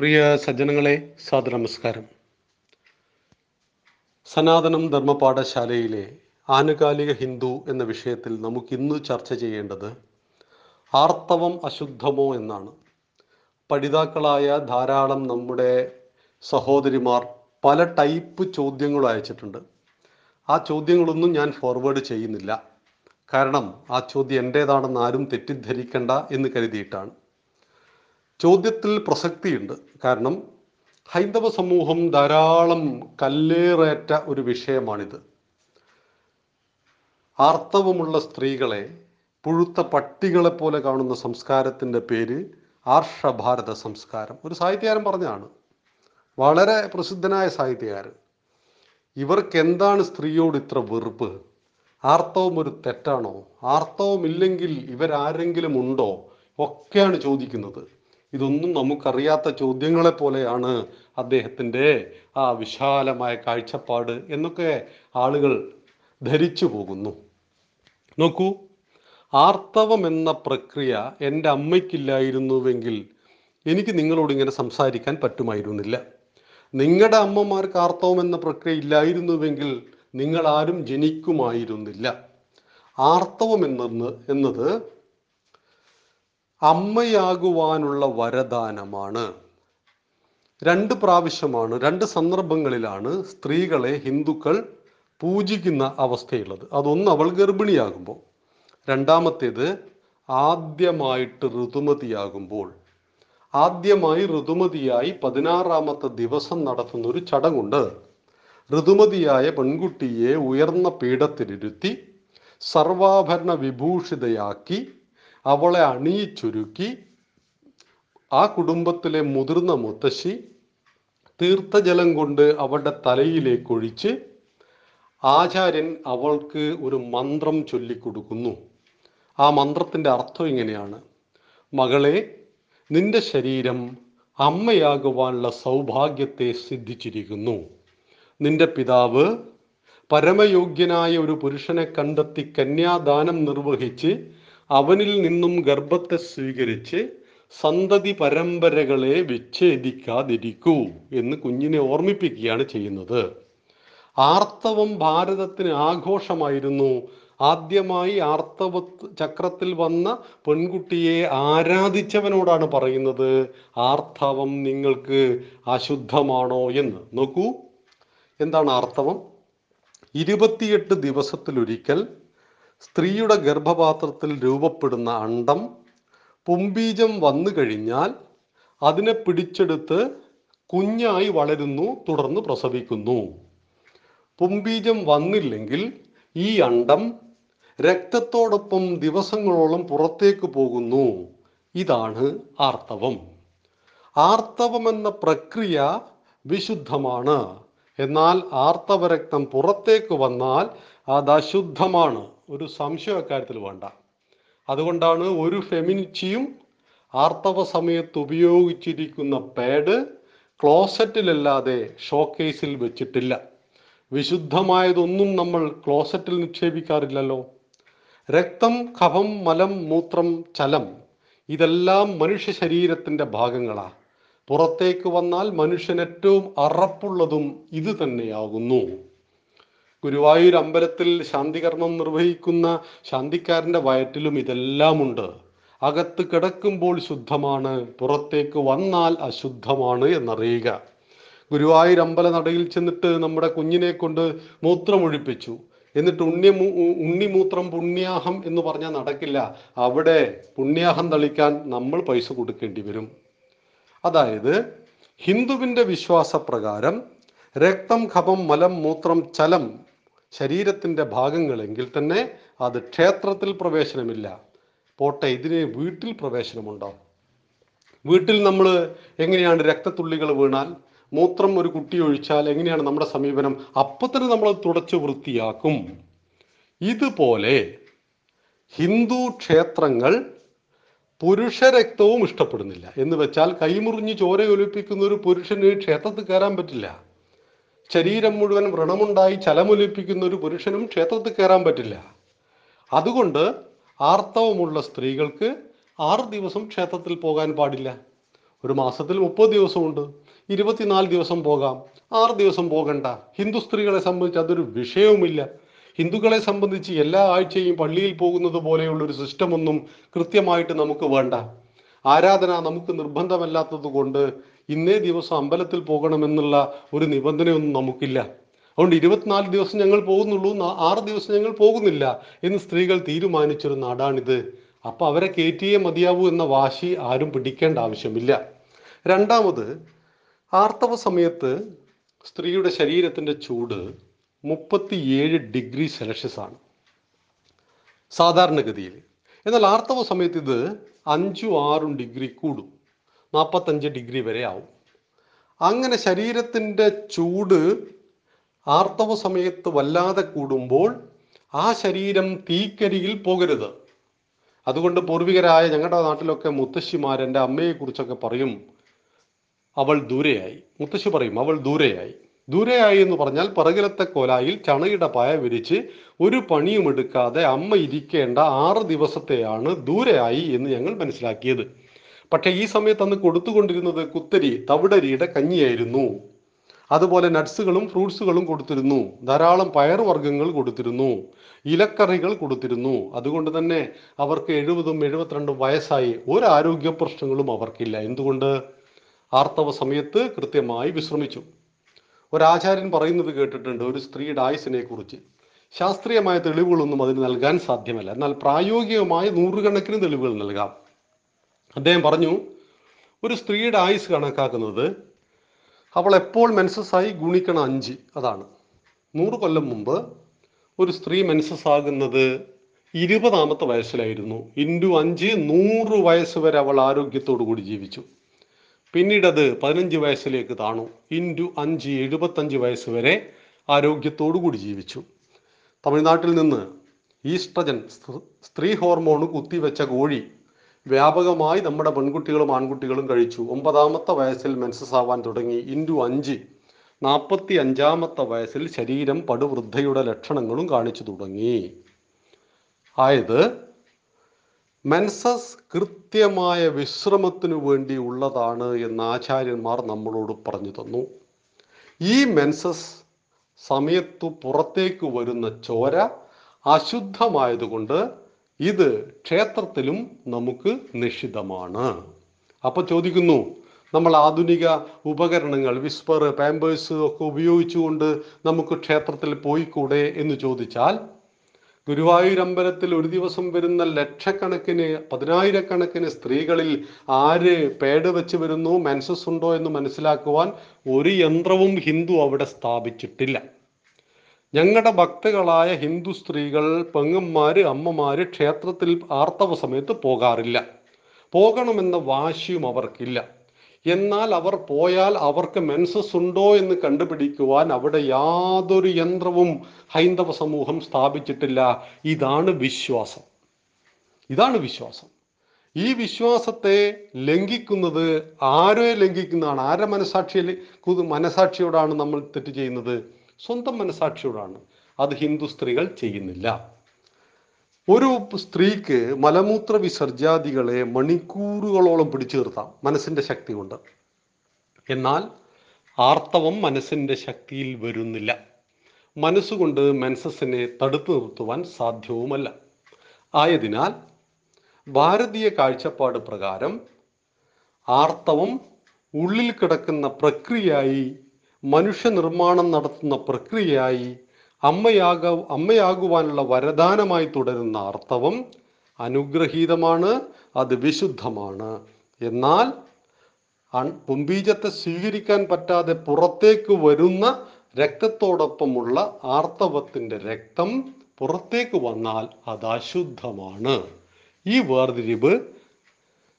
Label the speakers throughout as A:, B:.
A: പ്രിയ സജ്ജനങ്ങളെ സാദര നമസ്കാരം സനാതനം ധർമ്മപാഠശാലയിലെ ആനുകാലിക ഹിന്ദു എന്ന വിഷയത്തിൽ നമുക്ക് ഇന്ന് ചർച്ച ചെയ്യേണ്ടത് ആർത്തവം അശുദ്ധമോ എന്നാണ്. പഠിതാക്കളായ ധാരാളം നമ്മുടെ സഹോദരിമാർ പല ടൈപ്പ് ചോദ്യങ്ങൾ അയച്ചിട്ടുണ്ട്. ആ ചോദ്യങ്ങളൊന്നും ഞാൻ ഫോർവേഡ് ചെയ്യുന്നില്ല. കാരണം ആ ചോദ്യം എന്റേതാണെന്ന് ആരും തെറ്റിദ്ധരിക്കണ്ട എന്ന് കരുതിയിട്ടാണ്. ചോദ്യത്തിൽ പ്രസക്തിയുണ്ട്. കാരണം ഹൈന്ദവ സമൂഹം ധാരാളം കല്ലേറേറ്റ ഒരു വിഷയമാണിത്. ആർത്തവമുള്ള സ്ത്രീകളെ പുഴുത്ത പട്ടികളെ പോലെ കാണുന്ന സംസ്കാരത്തിന്റെ പേര് ആർഷഭാരത സംസ്കാരം. ഒരു സാഹിത്യകാരൻ പറഞ്ഞതാണ് വളരെ പ്രസിദ്ധനായ സാഹിത്യകാരൻ. ഇവർക്ക് എന്താണ് സ്ത്രീയോട് ഇത്ര വെറുപ്പ്? ആർത്തവം ഒരു തെറ്റാണോ? ആർത്തവം ഇല്ലെങ്കിൽ ഇവരാരെങ്കിലും ഉണ്ടോ? ഒക്കെയാണ് ചോദിക്കുന്നത്. ഇതൊന്നും നമുക്കറിയാത്ത ചോദ്യങ്ങളെ പോലെയാണ് അദ്ദേഹത്തിന്റെ ആ വിശാലമായ കാഴ്ചപ്പാട് എന്നൊക്കെ ആളുകൾ ധരിച്ചു പോകുന്നു. നോക്കൂ ആർത്തവം എന്ന പ്രക്രിയ എന്റെ അമ്മയ്ക്കില്ലായിരുന്നുവെങ്കിൽ എനിക്ക് നിങ്ങളോട് ഇങ്ങനെ സംസാരിക്കാൻ പറ്റുമായിരുന്നില്ല. നിങ്ങളുടെ അമ്മമാർക്ക് ആർത്തവം എന്ന പ്രക്രിയ ഇല്ലായിരുന്നുവെങ്കിൽ നിങ്ങൾ ആരും ജനിക്കുമായിരുന്നില്ല. ആർത്തവം എന്നത് എന്നത് അമ്മയാകുവാനുള്ള വരദാനമാണ്. രണ്ട് പ്രാവശ്യമാണ് രണ്ട് സന്ദർഭങ്ങളിലാണ് സ്ത്രീകളെ ഹിന്ദുക്കൾ പൂജിക്കുന്ന അവസ്ഥയുള്ളത്. അതൊന്ന് അവൾ ഗർഭിണിയാകുമ്പോൾ. രണ്ടാമത്തേത് ആദ്യമായിട്ട് ഋതുമതിയാകുമ്പോൾ. ആദ്യമായി ഋതുമതിയായി പതിനാറാമത്തെ ദിവസം നടത്തുന്ന ഒരു ചടങ്ങുണ്ട്. ഋതുമതിയായ പെൺകുട്ടിയെ ഉയർന്ന പീഠത്തിലിരുത്തി സർവാഭരണ വിഭൂഷിതയാക്കി അവളെ അണിയിച്ചൊരുക്കി ആ കുടുംബത്തിലെ മുതിർന്ന മുത്തശ്ശി തീർത്ഥജലം കൊണ്ട് അവളുടെ തലയിലേക്ക് ഒഴിച്ച് ആചാര്യൻ അവൾക്ക് ഒരു മന്ത്രം ചൊല്ലിക്കൊടുക്കുന്നു. ആ മന്ത്രത്തിന്റെ അർത്ഥം ഇങ്ങനെയാണ്. മകളെ നിന്റെ ശരീരം അമ്മയാകുവാനുള്ള സൗഭാഗ്യത്തെ സിദ്ധിച്ചിരിക്കുന്നു. നിന്റെ പിതാവ് പരമയോഗ്യനായ ഒരു പുരുഷനെ കണ്ടെത്തി കന്യാദാനം നിർവഹിച്ച് അവനിൽ നിന്നും ഗർഭത്തെ സ്വീകരിച്ച് സന്തതി പരമ്പരകളെ വിച്ഛേദിക്കാതിരിക്കൂ എന്ന് കുഞ്ഞിനെ ഓർമ്മിപ്പിക്കുകയാണ് ചെയ്യുന്നത്. ആർത്തവം ഭാരതത്തിന് ആഘോഷമായിരുന്നു. ആദ്യമായി ആർത്തവ ചക്രത്തിൽ വന്ന പെൺകുട്ടിയെ ആരാധിച്ചവനോടാണ് പറയുന്നത്? ആർത്തവം നിങ്ങൾക്ക് അശുദ്ധമാണോ എന്ന്. നോക്കൂ. എന്താണ് ആർത്തവം? ഇരുപത്തിയെട്ട് ദിവസത്തിലൊരിക്കൽ സ്ത്രീയുടെ ഗർഭപാത്രത്തിൽ രൂപപ്പെടുന്ന അണ്ടം പുംബീജം വന്നു കഴിഞ്ഞാൽ അതിനെ പിടിച്ചെടുത്ത് കുഞ്ഞായി വളരുന്നു തുടർന്ന് പ്രസവിക്കുന്നു. പുംബീജം വന്നില്ലെങ്കിൽ ഈ അണ്ടം രക്തത്തോടൊപ്പം ദിവസങ്ങളോളം പുറത്തേക്ക് പോകുന്നു. ഇതാണ് ആർത്തവം. ആർത്തവം എന്ന പ്രക്രിയ വിശുദ്ധമാണ്. എന്നാൽ ആർത്തവരക്തം പുറത്തേക്ക് വന്നാൽ അത് അശുദ്ധമാണ്. ഒരു സംശയം അക്കാര്യത്തിൽ വേണ്ട. അതുകൊണ്ടാണ് ഒരു ഫെമിനിച്ചിയും ആർത്തവ സമയത്ത് ഉപയോഗിച്ചിരിക്കുന്ന പാഡ് ക്ലോസറ്റിലല്ലാതെ ഷോക്കേസിൽ വെച്ചിട്ടില്ല. വിശുദ്ധമായതൊന്നും നമ്മൾ ക്ലോസറ്റിൽ നിക്ഷേപിക്കാറില്ലല്ലോ. രക്തം കഫം മലം മൂത്രം ചലം ഇതെല്ലാം മനുഷ്യ ശരീരത്തിന്റെ ഭാഗങ്ങളാണ് പുറത്തേക്ക് വന്നാൽ മനുഷ്യൻ ഏറ്റവും അറപ്പുള്ളതും ഇത് തന്നെയാകുന്നു. ഗുരുവായൂർ അമ്പലത്തിൽ ശാന്തികർമ്മം നിർവഹിക്കുന്ന ശാന്തിക്കാരന്റെ വയറ്റിലും ഇതെല്ലാം ഉണ്ട് അകത്ത് കിടക്കുമ്പോൾ ശുദ്ധമാണ് പുറത്തേക്ക് വന്നാൽ അശുദ്ധമാണ് എന്നറിയുക. ഗുരുവായൂർ അമ്പല നടയിൽ ചെന്നിട്ട് നമ്മുടെ കുഞ്ഞിനെ കൊണ്ട് മൂത്രമൊഴിപ്പിച്ചു. എന്നിട്ട് ഉണ്ണി ഉണ്ണിമൂത്രം പുണ്യാഹം എന്ന് പറഞ്ഞാൽ നടക്കില്ല. അവിടെ പുണ്യാഹം തളിക്കാൻ നമ്മൾ പൈസ കൊടുക്കേണ്ടി വരും. അതായത് ഹിന്ദുവിന്റെ വിശ്വാസപ്രകാരം രക്തം ഖപം മലം മൂത്രം ചലം ശരീരത്തിന്റെ ഭാഗങ്ങളെങ്കിൽ തന്നെ അത് ക്ഷേത്രത്തിൽ പ്രവേശനമില്ല. പോട്ടെ ഇതിന് വീട്ടിൽ പ്രവേശനമുണ്ടോ? വീട്ടിൽ നമ്മൾ എങ്ങനെയാണ് രക്തത്തുള്ളികൾ വീണാൽ? മൂത്രം ഒരു കുട്ടി ഒഴിച്ചാൽ എങ്ങനെയാണ് നമ്മുടെ സമീപനം? അപ്പം തന്നെ നമ്മൾ തുടച്ചു വൃത്തിയാക്കും. ഇതുപോലെ ഹിന്ദു ക്ഷേത്രങ്ങൾ പുരുഷരക്തവും ഇഷ്ടപ്പെടുന്നില്ല. എന്ന് വെച്ചാൽ കൈമുറിഞ്ഞ് ചോര ഒലിപ്പിക്കുന്ന ഒരു പുരുഷന് ക്ഷേത്രത്തിൽ കയറാൻ പറ്റില്ല. ശരീരം മുഴുവൻ വ്രണമുണ്ടായി ചലമൊലിപ്പിക്കുന്ന ഒരു പുരുഷനും ക്ഷേത്രത്തിൽ കയറാൻ പറ്റില്ല. അതുകൊണ്ട് ആർത്തവമുള്ള സ്ത്രീകൾക്ക് ആറ് ദിവസം ക്ഷേത്രത്തിൽ പോകാൻ പാടില്ല. ഒരു മാസത്തിൽ മുപ്പത് ദിവസമുണ്ട്. ഇരുപത്തിനാല് ദിവസം പോകാം. ആറ് ദിവസം പോകണ്ട. ഹിന്ദു സ്ത്രീകളെ സംബന്ധിച്ച് അതൊരു വിഷയവുമില്ല. ഹിന്ദുക്കളെ സംബന്ധിച്ച് എല്ലാ ആഴ്ചയും പള്ളിയിൽ പോകുന്നത് പോലെയുള്ള ഒരു സിസ്റ്റമൊന്നും കൃത്യമായിട്ട് നമുക്ക് വേണ്ട. ആരാധന നമുക്ക് നിർബന്ധമല്ലാത്തത് കൊണ്ട് ഇന്നേ ദിവസം അമ്പലത്തിൽ പോകണമെന്നുള്ള ഒരു നിബന്ധനയൊന്നും നമുക്കില്ല. അതുകൊണ്ട് ഇരുപത്തിനാല് ദിവസം ഞങ്ങൾ പോകുന്നുള്ളൂ ആറ് ദിവസം ഞങ്ങൾ പോകുന്നില്ല എന്ന് സ്ത്രീകൾ തീരുമാനിച്ചൊരു നാടാണിത്. അപ്പൊ അവരെ കയറ്റിയേ മതിയാവൂ എന്ന വാശി ആരും പിടിക്കേണ്ട ആവശ്യമില്ല. രണ്ടാമത് ആർത്തവ സമയത്ത് സ്ത്രീയുടെ ശരീരത്തിന്റെ ചൂട് മുപ്പത്തിയേഴ് ഡിഗ്രി സെൽഷ്യസ് ആണ് സാധാരണഗതിയിൽ. എന്നാൽ ആർത്തവ സമയത്ത് ഇത് അഞ്ചും ആറും ഡിഗ്രി കൂടും. നാൽപ്പത്തഞ്ച് ഡിഗ്രി വരെ ആവും. അങ്ങനെ ശരീരത്തിന്റെ ചൂട് ആർത്തവ സമയത്ത് വല്ലാതെ കൂടുമ്പോൾ ആ ശരീരം തീക്കരിയിൽ പോകരുത്. അതുകൊണ്ട് പൂർവികരായ ഞങ്ങളുടെ നാട്ടിലൊക്കെ മുത്തശ്ശിമാർ എന്റെ അമ്മയെക്കുറിച്ചൊക്കെ പറയും അവൾ ദൂരെയായി. മുത്തശ്ശി പറയും അവൾ ദൂരെയായി. ദൂരെയായി എന്ന് പറഞ്ഞാൽ പിറകിലത്തെ കോലായിൽ ചണയുടെ പായ വിരിച്ച് ഒരു പണിയും എടുക്കാതെ അമ്മ ഇരിക്കേണ്ട ആറ് ദിവസത്തെയാണ് ദൂരെയായി എന്ന് ഞങ്ങൾ മനസ്സിലാക്കിയത്. പക്ഷേ ഈ സമയത്ത് അന്ന് കൊടുത്തുകൊണ്ടിരുന്നത് കുത്തരി തവിടരിയുടെ കഞ്ഞിയായിരുന്നു. അതുപോലെ നട്സുകളും ഫ്രൂട്ട്സുകളും കൊടുത്തിരുന്നു. ധാരാളം പയറുവർഗങ്ങൾ കൊടുത്തിരുന്നു. ഇലക്കറികൾ കൊടുത്തിരുന്നു. അതുകൊണ്ട് തന്നെ അവർക്ക് എഴുപതും എഴുപത്തിരണ്ടും വയസ്സായി ഒരു ആരോഗ്യ പ്രശ്നങ്ങളും അവർക്കില്ല. എന്തുകൊണ്ട്? ആർത്തവ സമയത്ത് കൃത്യമായി വിശ്രമിച്ചു. ഒരാചാര്യൻ പറയുന്നത് കേട്ടിട്ടുണ്ട് ഒരു സ്ത്രീയുടെ ആയുസിനെ കുറിച്ച്. ശാസ്ത്രീയമായ തെളിവുകളൊന്നും അതിന് നൽകാൻ സാധ്യമല്ല. എന്നാൽ പ്രായോഗികമായ നൂറുകണക്കിന് തെളിവുകൾ നൽകാം. അദ്ദേഹം പറഞ്ഞു ഒരു സ്ത്രീയുടെ ആയുസ് കണക്കാക്കുന്നത് അവൾ എപ്പോൾ മെൻസസ് ആയി ഗുണിക്കണം അഞ്ച് അതാണ്. നൂറ് കൊല്ലം മുമ്പ് ഒരു സ്ത്രീ മെൻസസ് ആകുന്നത് ഇരുപതാമത്തെ വയസ്സിലായിരുന്നു. ഇന്റു അഞ്ച് നൂറ് വയസ്സ് വരെ അവൾ ആരോഗ്യത്തോടു കൂടി ജീവിച്ചു. പിന്നീടത് പതിനഞ്ച് വയസ്സിലേക്ക് താണു. ഇന്റു അഞ്ച് എഴുപത്തഞ്ച് വയസ്സ് വരെ ആരോഗ്യത്തോടു കൂടി ജീവിച്ചു. തമിഴ്നാട്ടിൽ നിന്ന് ഈസ്ട്രജൻ സ്ത്രീ ഹോർമോൺ കുത്തിവെച്ച കോഴി വ്യാപകമായി നമ്മുടെ പെൺകുട്ടികളും ആൺകുട്ടികളും കഴിച്ചു. ഒമ്പതാമത്തെ വയസ്സിൽ മെൻസസ് ആവാൻ തുടങ്ങി. ഇന്റു അഞ്ച്. നാൽപ്പത്തി അഞ്ചാമത്തെ വയസ്സിൽ ശരീരം പടുവൃദ്ധയുടെ ലക്ഷണങ്ങളും കാണിച്ചു തുടങ്ങി. ആയത് മെൻസസ് കൃത്യമായ വിശ്രമത്തിനു വേണ്ടി ഉള്ളതാണ് എന്ന് ആചാര്യന്മാർ നമ്മളോട് പറഞ്ഞു തന്നു. ഈ മെൻസസ് സമയത്തു പുറത്തേക്ക് വരുന്ന ചോര അശുദ്ധമായതുകൊണ്ട് ഇത് ക്ഷേത്രത്തിലും നമുക്ക് നിഷിദ്ധമാണ്. അപ്പൊ ചോദിക്കുന്നു നമ്മൾ ആധുനിക ഉപകരണങ്ങൾ വിസ്പർ പാമ്പേഴ്സ് ഒക്കെ ഉപയോഗിച്ചുകൊണ്ട് നമുക്ക് ക്ഷേത്രത്തിൽ പോയിക്കൂടെ എന്ന് ചോദിച്ചാൽ ഗുരുവായൂർ അമ്പലത്തിൽ ഒരു ദിവസം വരുന്ന ലക്ഷക്കണക്കിന് പതിനായിരക്കണക്കിന് സ്ത്രീകളിൽ ആര് പേട് വെച്ച് വരുന്നു മെൻസസ് ഉണ്ടോ എന്ന് മനസ്സിലാക്കുവാൻ ഒരു യന്ത്രവും ഹിന്ദു അവിടെ സ്ഥാപിച്ചിട്ടില്ല. ഞങ്ങളുടെ ഭക്തകളായ ഹിന്ദു സ്ത്രീകൾ പെങ്ങന്മാര് അമ്മമാര് ക്ഷേത്രത്തിൽ ആർത്തവ സമയത്ത് പോകാറില്ല. പോകണമെന്ന വാശിയും അവർക്കില്ല. എന്നാൽ അവർ പോയാൽ അവർക്ക് മെൻസസ് ഉണ്ടോ എന്ന് കണ്ടുപിടിക്കുവാൻ അവിടെ യാതൊരു യന്ത്രവും ഹൈന്ദവ സമൂഹം സ്ഥാപിച്ചിട്ടില്ല. ഇതാണ് വിശ്വാസം. ഇതാണ് വിശ്വാസം. ഈ വിശ്വാസത്തെ ലംഘിക്കുന്നത് ആരെ ലംഘിക്കുന്നതാണ്? ആരെ മനസാക്ഷിയിൽ മനസാക്ഷിയോടാണ് നമ്മൾ തെറ്റ് ചെയ്യുന്നത്? സ്വന്തം മനസാക്ഷിയോടാണ്. അത് ഹിന്ദു സ്ത്രീകൾ ചെയ്യുന്നില്ല. ഒരു സ്ത്രീക്ക് മലമൂത്ര വിസർജാദികളെ മണിക്കൂറുകളോളം പിടിച്ചു നിർത്താം മനസ്സിന്റെ ശക്തി കൊണ്ട്. എന്നാൽ ആർത്തവം മനസ്സിന്റെ ശക്തിയിൽ വരുന്നില്ല. മനസ്സുകൊണ്ട് മെൻസസിനെ തടുത്തു നിർത്തുവാൻ സാധ്യവുമല്ല. ആയതിനാൽ ഭാരതീയ കാഴ്ചപ്പാട് പ്രകാരം ആർത്തവം ഉള്ളിൽ കിടക്കുന്ന പ്രക്രിയയായി മനുഷ്യനിർമ്മാണം നടത്തുന്ന പ്രക്രിയയായി അമ്മയാക അമ്മയാകുവാനുള്ള വരദാനമായി തുടരുന്ന അർത്ഥവും അനുഗ്രഹീതമാണ് അത് വിശുദ്ധമാണ്. എന്നാൽ പുംബീജത്തെ സ്വീകരിക്കാൻ പറ്റാതെ പുറത്തേക്ക് വരുന്ന രക്തത്തോടൊപ്പമുള്ള ആർത്തവത്തിന്റെ രക്തം പുറത്തേക്ക് വന്നാൽ അത് അശുദ്ധമാണ്. ഈ വേർതിരിവ്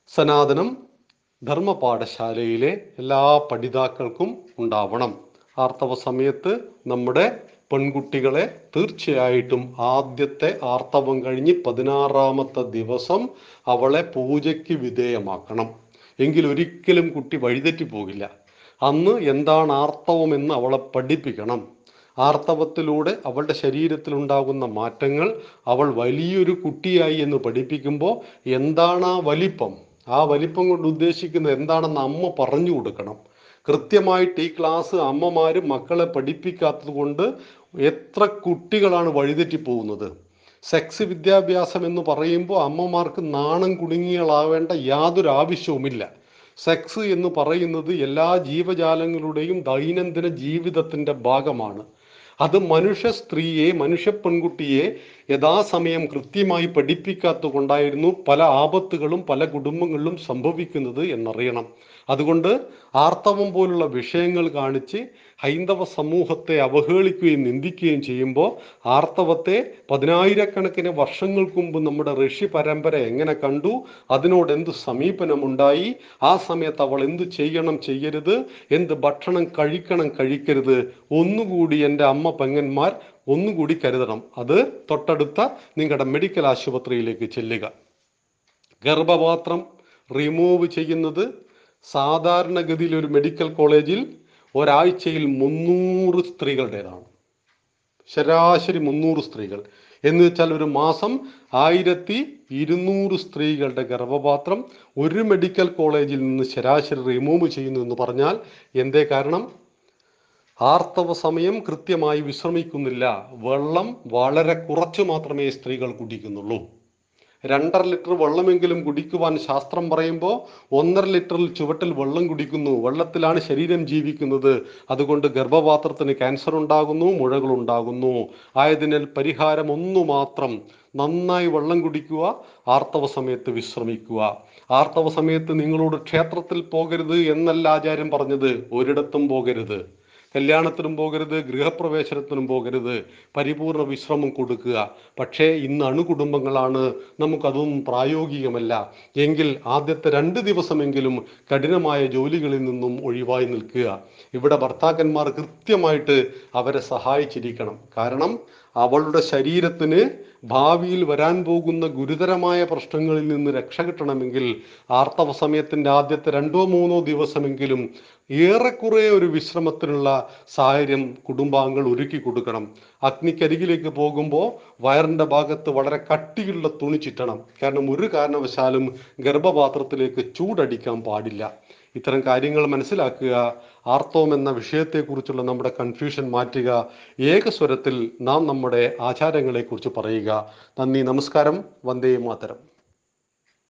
A: സനാതനം ധർമ്മപാഠശാലയിലെ എല്ലാ പഠിതാക്കൾക്കും ഉണ്ടാവണം. ആർത്തവ സമയത്ത് നമ്മുടെ പെൺകുട്ടികളെ തീർച്ചയായിട്ടും ആദ്യത്തെ ആർത്തവം കഴിഞ്ഞ് പതിനാറാമത്തെ ദിവസം അവളെ പൂജയ്ക്ക് വിധേയമാക്കണം. എങ്കിൽ ഒരിക്കലും കുട്ടി വഴിതെറ്റി പോകില്ല. അന്ന് എന്താണ് ആർത്തവം എന്ന് അവളെ പഠിപ്പിക്കണം. ആർത്തവത്തിലൂടെ അവളുടെ ശരീരത്തിൽ ഉണ്ടാകുന്ന മാറ്റങ്ങൾ അവൾ വലിയൊരു കുട്ടിയായി എന്ന് പഠിപ്പിക്കുമ്പോൾ എന്താണ് ആ വലിപ്പം? ആ വലിപ്പം കൊണ്ട് ഉദ്ദേശിക്കുന്നത് എന്താണെന്ന് അമ്മ പറഞ്ഞു കൊടുക്കണം. കൃത്യമായിട്ട് ഈ ക്ലാസ് അമ്മമാര് മക്കളെ പഠിപ്പിക്കാത്തത് കൊണ്ട് എത്ര കുട്ടികളാണ് വഴിതെറ്റി പോകുന്നത് സെക്സ് വിദ്യാഭ്യാസം എന്ന് പറയുമ്പോൾ അമ്മമാർക്ക് നാണം കുടുങ്ങികളാവേണ്ട യാതൊരു ആവശ്യവുമില്ല. സെക്സ് എന്ന് പറയുന്നത് എല്ലാ ജീവജാലങ്ങളുടെയും ദൈനംദിന ജീവിതത്തിന്റെ ഭാഗമാണ്. അത് മനുഷ്യ സ്ത്രീയെ മനുഷ്യ പെൺകുട്ടിയെ യഥാസമയം കൃത്യമായി പഠിപ്പിക്കാത്ത കൊണ്ടായിരുന്നു പല ആപത്തുകളും പല കുടുംബങ്ങളിലും സംഭവിക്കുന്നത് എന്നറിയണം. അതുകൊണ്ട് ആർത്തവം പോലുള്ള വിഷയങ്ങൾ കാണിച്ച് ഹൈന്ദവ സമൂഹത്തെ അവഹേളിക്കുകയും നിന്ദിക്കുകയും ചെയ്യുമ്പോൾ ആർത്തവത്തെ പതിനായിരക്കണക്കിന് വർഷങ്ങൾക്ക് മുമ്പ് നമ്മുടെ ഋഷി പരമ്പര എങ്ങനെ കണ്ടു? അതിനോട് എന്ത് സമീപനമുണ്ടായി? ആ സമയത്ത് അവൾ എന്ത് ചെയ്യണം ചെയ്യരുത്? എന്ത് ഭക്ഷണം കഴിക്കണം കഴിക്കരുത്? ഒന്നുകൂടി എന്റെ അമ്മ പെങ്ങന്മാർ ഒന്നുകൂടി കരുതണം. അത് തൊട്ടടുത്ത നിങ്ങളുടെ മെഡിക്കൽ ആശുപത്രിയിലേക്ക് ചെല്ലുക. ഗർഭപാത്രം റിമൂവ് ചെയ്യുന്നത് സാധാരണഗതിയിൽ ഒരു മെഡിക്കൽ കോളേജിൽ ഒരാഴ്ചയിൽ മുന്നൂറ് സ്ത്രീകളുടേതാണ്. ശരാശരി മുന്നൂറ് സ്ത്രീകൾ. എന്ന് വെച്ചാൽ ഒരു മാസം ആയിരത്തി ഇരുന്നൂറ് സ്ത്രീകളുടെ ഗർഭപാത്രം ഒരു മെഡിക്കൽ കോളേജിൽ നിന്ന് ശരാശരി റിമൂവ് ചെയ്യുന്നു എന്ന് പറഞ്ഞാൽ എന്തേ കാരണം? ആർത്തവ സമയം കൃത്യമായി വിശ്രമിക്കുന്നില്ല. വെള്ളം വളരെ കുറച്ച് മാത്രമേ സ്ത്രീകൾ കുടിക്കുന്നുള്ളൂ. രണ്ടര ലിറ്റർ വെള്ളമെങ്കിലും കുടിക്കുവാൻ ശാസ്ത്രം പറയുമ്പോൾ ഒന്നര ലിറ്ററിൽ ചുവട്ടിൽ വെള്ളം കുടിക്കുന്നു. വെള്ളത്തിലാണ് ശരീരം ജീവിക്കുന്നത്. അതുകൊണ്ട് ഗർഭപാത്രത്തിന് ക്യാൻസർ ഉണ്ടാകുന്നു മുഴകൾ ഉണ്ടാകുന്നു. ആയതിനാൽ പരിഹാരം ഒന്നു മാത്രം. നന്നായി വെള്ളം കുടിക്കുക ആർത്തവ സമയത്ത് വിശ്രമിക്കുക. ആർത്തവ സമയത്ത് നിങ്ങളോട് ക്ഷേത്രത്തിൽ പോകരുത് എന്നല്ല ആചാര്യം പറഞ്ഞത്. ഒരിടത്തും പോകരുത്. കല്യാണത്തിനും പോകരുത് ഗൃഹപ്രവേശനത്തിനും പോകരുത് പരിപൂർണ വിശ്രമം കൊടുക്കുക. പക്ഷേ ഇന്ന് അണുകുടുംബങ്ങളാണ് നമുക്കതൊന്നും പ്രായോഗികമല്ല. എങ്കിൽ ആദ്യത്തെ രണ്ട് ദിവസമെങ്കിലും കഠിനമായ ജോലികളിൽ നിന്നും ഒഴിവായി നിൽക്കുക. ഇവിടെ ഭർത്താക്കന്മാർ കൃത്യമായിട്ട് അവരെ സഹായിച്ചിരിക്കണം. കാരണം അവളുടെ ശരീരത്തിന് ഭാവിയിൽ വരാൻ പോകുന്ന ഗുരുതരമായ പ്രശ്നങ്ങളിൽ നിന്ന് രക്ഷ കിട്ടണമെങ്കിൽ ആർത്തവ സമയത്തിന്റെ ആദ്യത്തെ രണ്ടോ മൂന്നോ ദിവസമെങ്കിലും ഏറെക്കുറെ ഒരു വിശ്രമത്തിനുള്ള സാഹചര്യം കുടുംബാംഗങ്ങൾ ഒരുക്കി കൊടുക്കണം. അഗ്നിക്കരികിലേക്ക് പോകുമ്പോൾ വയറിന്റെ ഭാഗത്ത് വളരെ കട്ടിയുള്ള തുണി ചുറ്റണം. കാരണം ഒരു കാരണവശാലും ഗർഭപാത്രത്തിലേക്ക് ചൂടടിക്കാൻ പാടില്ല. ഇത്തരം കാര്യങ്ങൾ മനസ്സിലാക്കുക ആർത്തവം എന്ന വിഷയത്തെക്കുറിച്ചുള്ള നമ്മുടെ കൺഫ്യൂഷൻ മാറ്റുക ഏകസ്വരത്തിൽ നാം നമ്മുടെ ആചാരങ്ങളെക്കുറിച്ച് പറയുക. നന്ദി നമസ്കാരം. വന്ദേ മാതരം.